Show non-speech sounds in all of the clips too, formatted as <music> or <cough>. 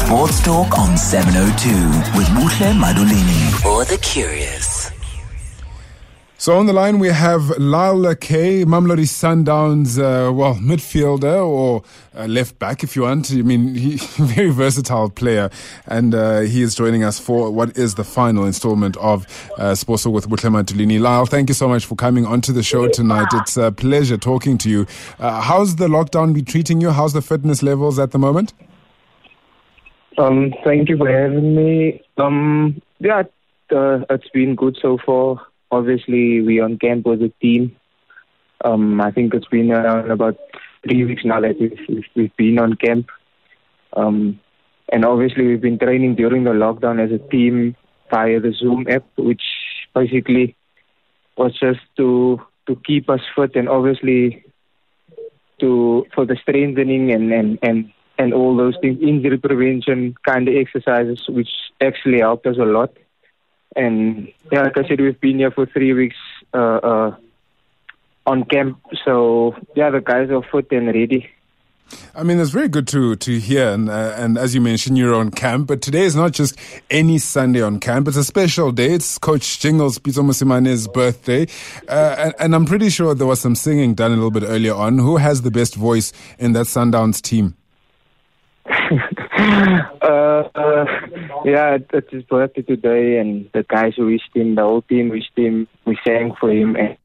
Sports Talk on 702 with Muhle Madulini for the curious. So on the line we have Lyle Lakay, Mamelodi Sundowns, uh, well, midfielder or uh, left back if you want. I mean, he <laughs> very versatile player, and uh, he is joining us for what is the final installment of uh, Sports Talk with Muhle Madulini. Lyle, thank you so much for coming onto the show tonight. It's a pleasure talking to you. Uh, how's the lockdown be treating you? How's the fitness levels at the moment? Um, thank you for having me. Um, yeah, uh, it's been good so far. Obviously, we on camp with a team. Um, I think it's been around about three weeks now that we've, we've, we've been on camp. Um, and obviously, we've been training during the lockdown as a team via the Zoom app, which basically was just to to keep us fit and obviously to for the strengthening and and and and all those things, injury prevention kind of exercises, which actually helped us a lot. And yeah, like I said, we've been here for three weeks uh, uh, on camp. So yeah, the guys are fit and ready. I mean, it's very good to to hear, and uh, and as you mentioned, you're on camp. But today is not just any Sunday on camp; it's a special day. It's Coach Jingles Pitso Mosimane's birthday, uh, and, and, I'm pretty sure there was some singing done a little bit earlier on. Who has the best voice in that Sundowns team? <laughs> uh, uh, yeah, it's his birthday today, and the guys who wished him, the whole team wished him. We sang for him, and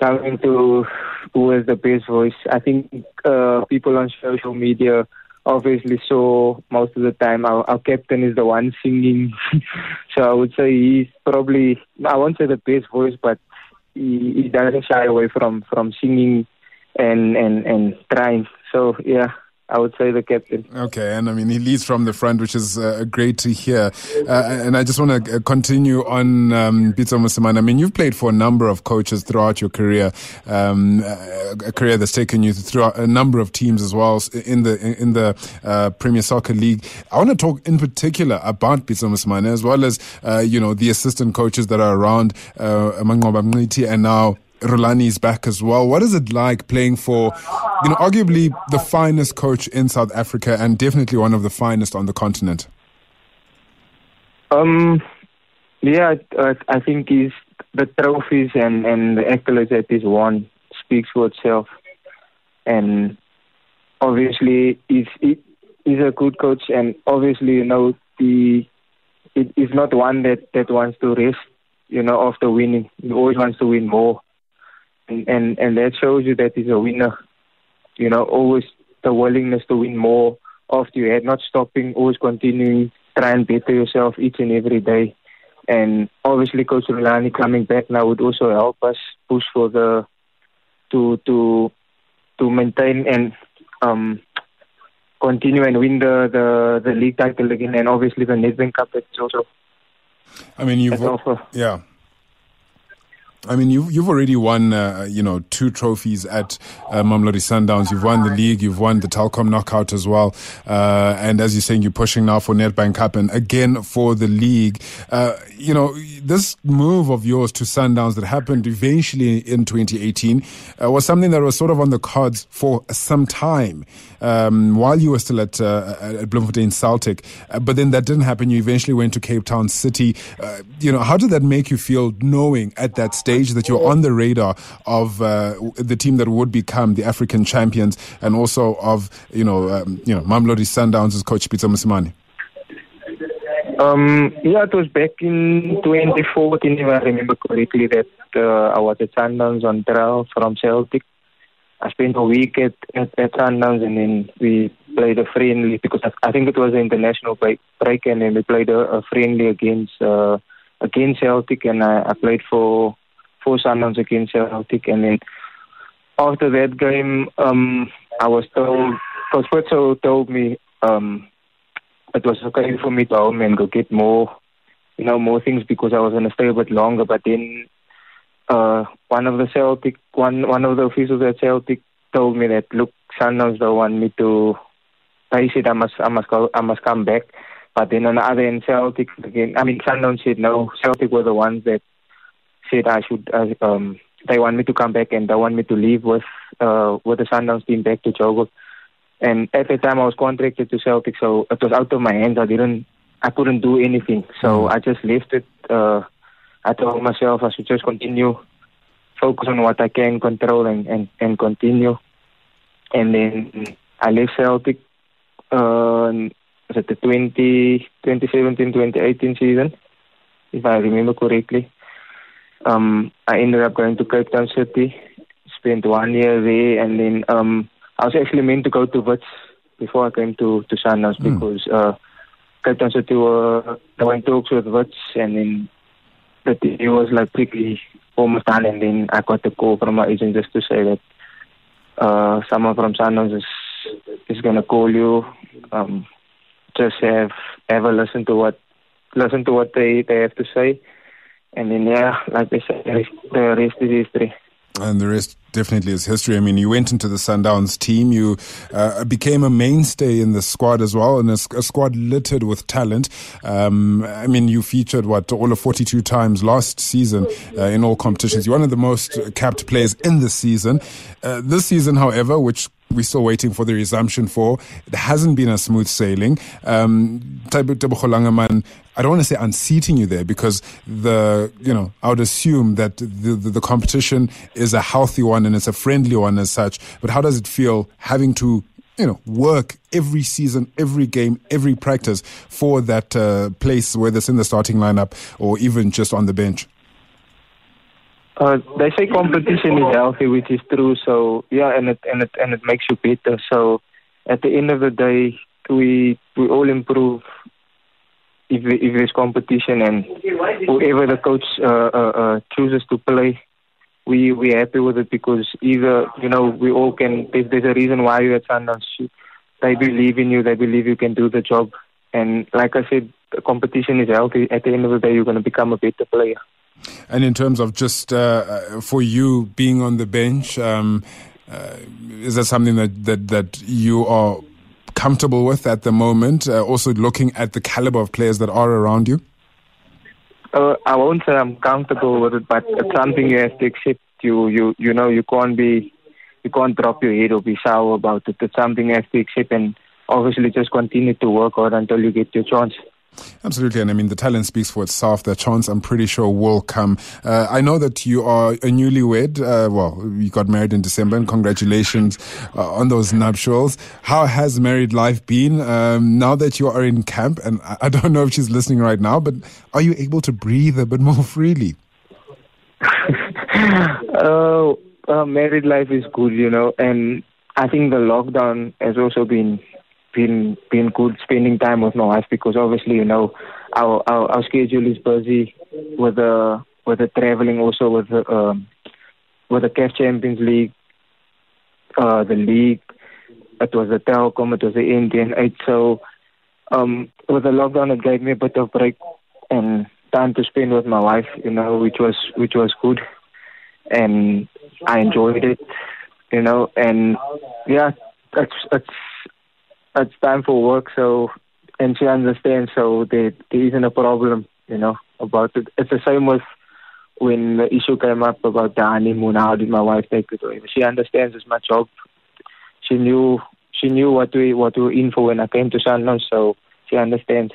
coming to who has the best voice. I think uh, people on social media obviously saw most of the time our, our captain is the one singing. <laughs> so I would say he's probably I won't say the best voice, but he, he doesn't shy away from from singing and and and trying. So yeah. I would say the captain. Okay, and I mean he leads from the front, which is uh, great to hear. Uh, and I just want to uh, continue on um, Mosimane. I mean you've played for a number of coaches throughout your career, um, a career that's taken you through a number of teams as well in the in the uh, Premier Soccer League. I want to talk in particular about Pitso Mosimane as well as uh, you know the assistant coaches that are around uh, among and now Rulani is back as well. What is it like playing for, you know, arguably the finest coach in South Africa and definitely one of the finest on the continent? Um, yeah, I, I think he's the trophies and and the accolades that he's won speaks for itself, and obviously he's he, he's a good coach, and obviously you know it is not one that that wants to rest, you know, after winning. He always wants to win more and, and and that shows you that he's a winner. You know, always the willingness to win more after you had not stopping, always continuing, try and better yourself each and every day. And obviously, Coach Rulani coming back now would also help us push for the to to to maintain and um, continue and win the, the, the league title again, and obviously the Nedbank Cup. It's also. I mean, you've yeah. I mean, you've you've already won, uh, you know, two trophies at uh, Mamelodi Sundowns. You've won the league, you've won the Telkom knockout as well, uh, and as you're saying, you're pushing now for Nedbank Cup and again for the league. Uh, you know, this move of yours to Sundowns that happened eventually in 2018 uh, was something that was sort of on the cards for some time um, while you were still at, uh, at Bloemfontein Celtic, uh, but then that didn't happen. You eventually went to Cape Town City. Uh, you know, how did that make you feel knowing at that stage that you're on the radar of uh, the team that would become the African champions and also of, you know, um, you know, Mamelodi Sundowns' as coach Pitso Mosimane? Um, yeah, it was back in 2014, if I remember correctly, that uh, I was at Sundowns on trial from Celtic. I spent a week at, at, at Sundowns and then we played a friendly because I, I think it was an international break, break and then we played a, a friendly against uh, against Celtic and I, I played for for Sundowns against Celtic and then after that game um, I was told Coach told me um, it was okay for me to home and go get more you know more things because I was gonna stay a bit longer but then uh, one of the Celtic, one one of the officials at Celtic told me that look, Sundowns don't want me to. They said I must, I must go, I must come back. But then on the other end, Celtic again. I mean, Sundowns said no. Celtic were the ones that said I should. Uh, um, they want me to come back and they want me to leave with uh with the Sundowns team back to Joburg. And at the time, I was contracted to Celtic, so it was out of my hands. I didn't, I couldn't do anything. So mm. I just left it. Uh, I told myself I should just continue, focus on what I can control, and and, and continue. And then I left Celtic. Uh, was it the 20, 2017, 2018 season, if I remember correctly. Um, I ended up going to Cape Town City, spent one year there, and then um, I was actually meant to go to Wits before I came to to Sundowns mm. because uh, Cape Town City were doing talks with Wits, and then the deal was like quickly almost done, and then I got the call from my agent just to say that uh, someone from Sundowns is is gonna call you. Um, just have a listen to what listen to what they they have to say, and then yeah, like they said, the rest is history. And the rest definitely is history. I mean, you went into the Sundowns team, you uh, became a mainstay in the squad as well, and a, a squad littered with talent. Um, I mean, you featured what all of 42 times last season uh, in all competitions. You're one of the most capped players in the season. Uh, this season, however, which we're still waiting for the resumption for. It hasn't been a smooth sailing. Um, I don't want to say unseating you there because the, you know, I would assume that the, the, the competition is a healthy one and it's a friendly one as such. But how does it feel having to you know, work every season, every game, every practice for that uh, place, whether it's in the starting lineup or even just on the bench? Uh, they say competition is healthy, which is true. So yeah, and it and it and it makes you better. So at the end of the day, we we all improve if if there's competition and whoever the coach uh, uh, uh, chooses to play, we we happy with it because either you know we all can. There's a reason why you're at Sundowns, they believe in you. They believe you can do the job. And like I said, competition is healthy. At the end of the day, you're going to become a better player. And in terms of just uh, uh, for you being on the bench, um, uh, is that something that, that, that you are comfortable with at the moment? Uh, also looking at the caliber of players that are around you? Uh, I won't say I'm comfortable with it, but it's something you have to accept. You, you, you know, you can't be, you can't drop your head or be sour about it. It's something you have to accept and obviously just continue to work hard until you get your chance. Absolutely, and I mean the talent speaks for itself. The chance, I'm pretty sure, will come. Uh, I know that you are a newlywed. Uh, well, you got married in December, and congratulations uh, on those nuptials. How has married life been um, now that you are in camp? And I don't know if she's listening right now, but are you able to breathe a bit more freely? <laughs> Oh, uh, married life is good, you know, and I think the lockdown has also been been been good spending time with my wife because obviously you know our our, our schedule is busy with the with the traveling also with the um, with the CAF Champions League, uh, the league. It was the Telkom, it was the MTN8. So um, with the lockdown, it gave me a bit of break and time to spend with my wife. You know, which was which was good, and I enjoyed it. You know, and yeah, it's it's it's time for work, so and she understands, so there, there isn't a problem, you know, about it. It's the same with when the issue came up about the honeymoon. How did my wife take it away? She understands it's my job. She knew she knew what we what we were in for when I came to Sundowns, so she understands.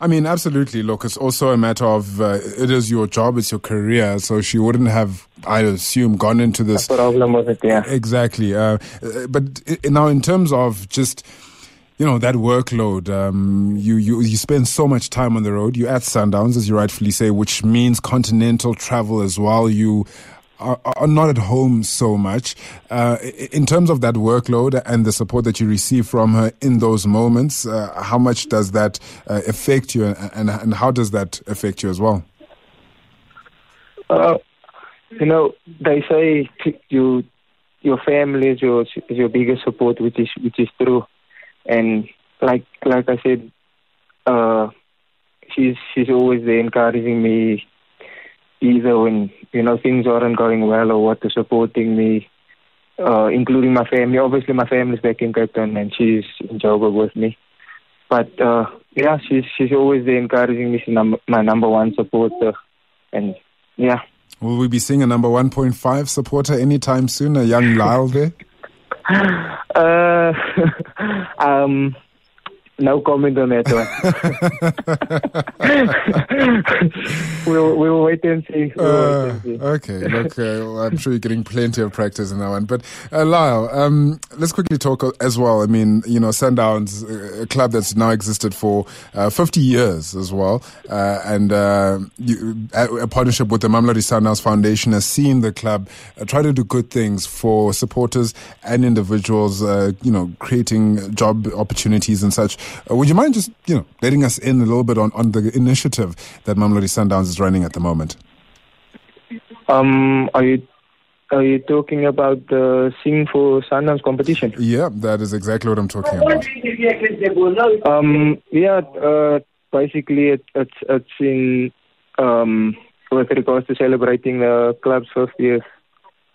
I mean, absolutely. Look, it's also a matter of uh, it is your job, it's your career. So she wouldn't have, I assume, gone into this. problem with it, yeah. Exactly. Uh, but now, in terms of just you know that workload. Um, you you you spend so much time on the road. You at Sundowns, as you rightfully say, which means continental travel as well. You are, are not at home so much. Uh, in terms of that workload and the support that you receive from her in those moments, uh, how much does that uh, affect you, and, and, and how does that affect you as well? Uh, you know, they say you your family is your is your biggest support, which is which is true and like like I said, uh, she's she's always there encouraging me, either when you know things aren't going well or what, to supporting me, uh, including my family. Obviously, my family's back in Cape Town and she's in Joburg with me. But uh, yeah, she's she's always there encouraging me. She's number, my number one supporter, and yeah. Will we be seeing a number 1.5 supporter anytime soon? A young Lyle there? <laughs> Uh, <laughs> um, no comment on that <laughs> one. we'll, we'll wait and see. We'll uh, wait and see. Okay, <laughs> look, uh, I'm sure you're getting plenty of practice in that one. But uh, Lyle, um, let's quickly talk as well. I mean, you know, Sundowns, uh, a club that's now existed for uh, 50 years as well, uh, and you, a partnership with the Mamelodi Sundowns Foundation has seen the club try to do good things for supporters and individuals. you know, creating job opportunities and such. Uh, would you mind just, you know, letting us in a little bit on, on the initiative that Mamelodi Sundowns is running at the moment? Um, are you are you talking about the Sing for Sundowns competition? Yeah, that is exactly what I'm talking about. Um, yeah, uh, basically it, it's it's in um, with regards to celebrating the club's 50th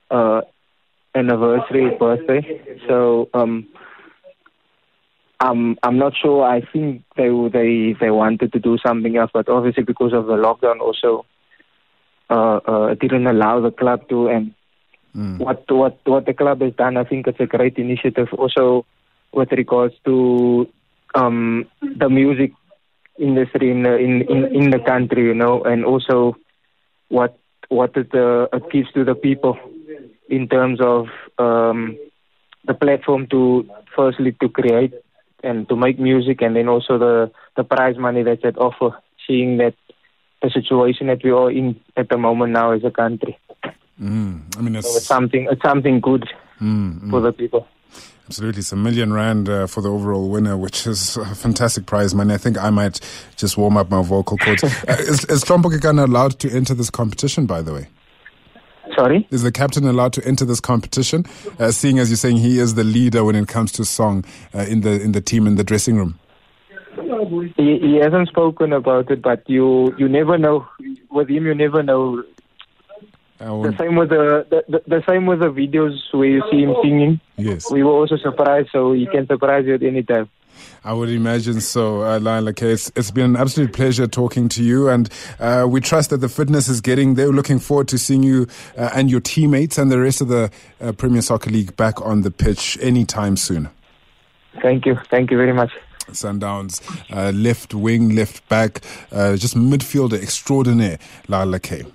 uh, anniversary birthday. So um, I'm I'm not sure. I think they they they wanted to do something else, but obviously because of the lockdown, also uh, uh, didn't allow the club to. And mm. what what what the club has done, I think it's a great initiative. Also with regards to um, the music industry in the in, in in the country, you know, and also what what it, uh, it gives to the people in terms of um, the platform to firstly to create and to make music, and then also the the prize money that's at offer. Seeing that the situation that we are in at the moment now as a country. Mm, I mean, it's, so it's, something it's something good mm, mm. for the people. Absolutely, it's a million rand uh, for the overall winner, which is a fantastic prize money. I think I might just warm up my vocal cords. <laughs> uh, is, is allowed to enter this competition? By the way. Sorry? Is the captain allowed to enter this competition, uh, seeing as you're saying he is the leader when it comes to song uh, in the in the team in the dressing room? He, he hasn't spoken about it, but you you never know. With him, you never know. The same with the, the, the same with the videos where you see him singing. Yes, we were also surprised, so he can surprise you at any time. I would imagine so, uh, Lyle Lakay. It's, it's been an absolute pleasure talking to you, and uh, we trust that the fitness is getting there. Looking forward to seeing you uh, and your teammates and the rest of the uh, Premier Soccer League back on the pitch anytime soon. Thank you. Thank you very much. Sundowns, uh, left wing, left back, uh, just midfielder extraordinaire, Lyle Lakay.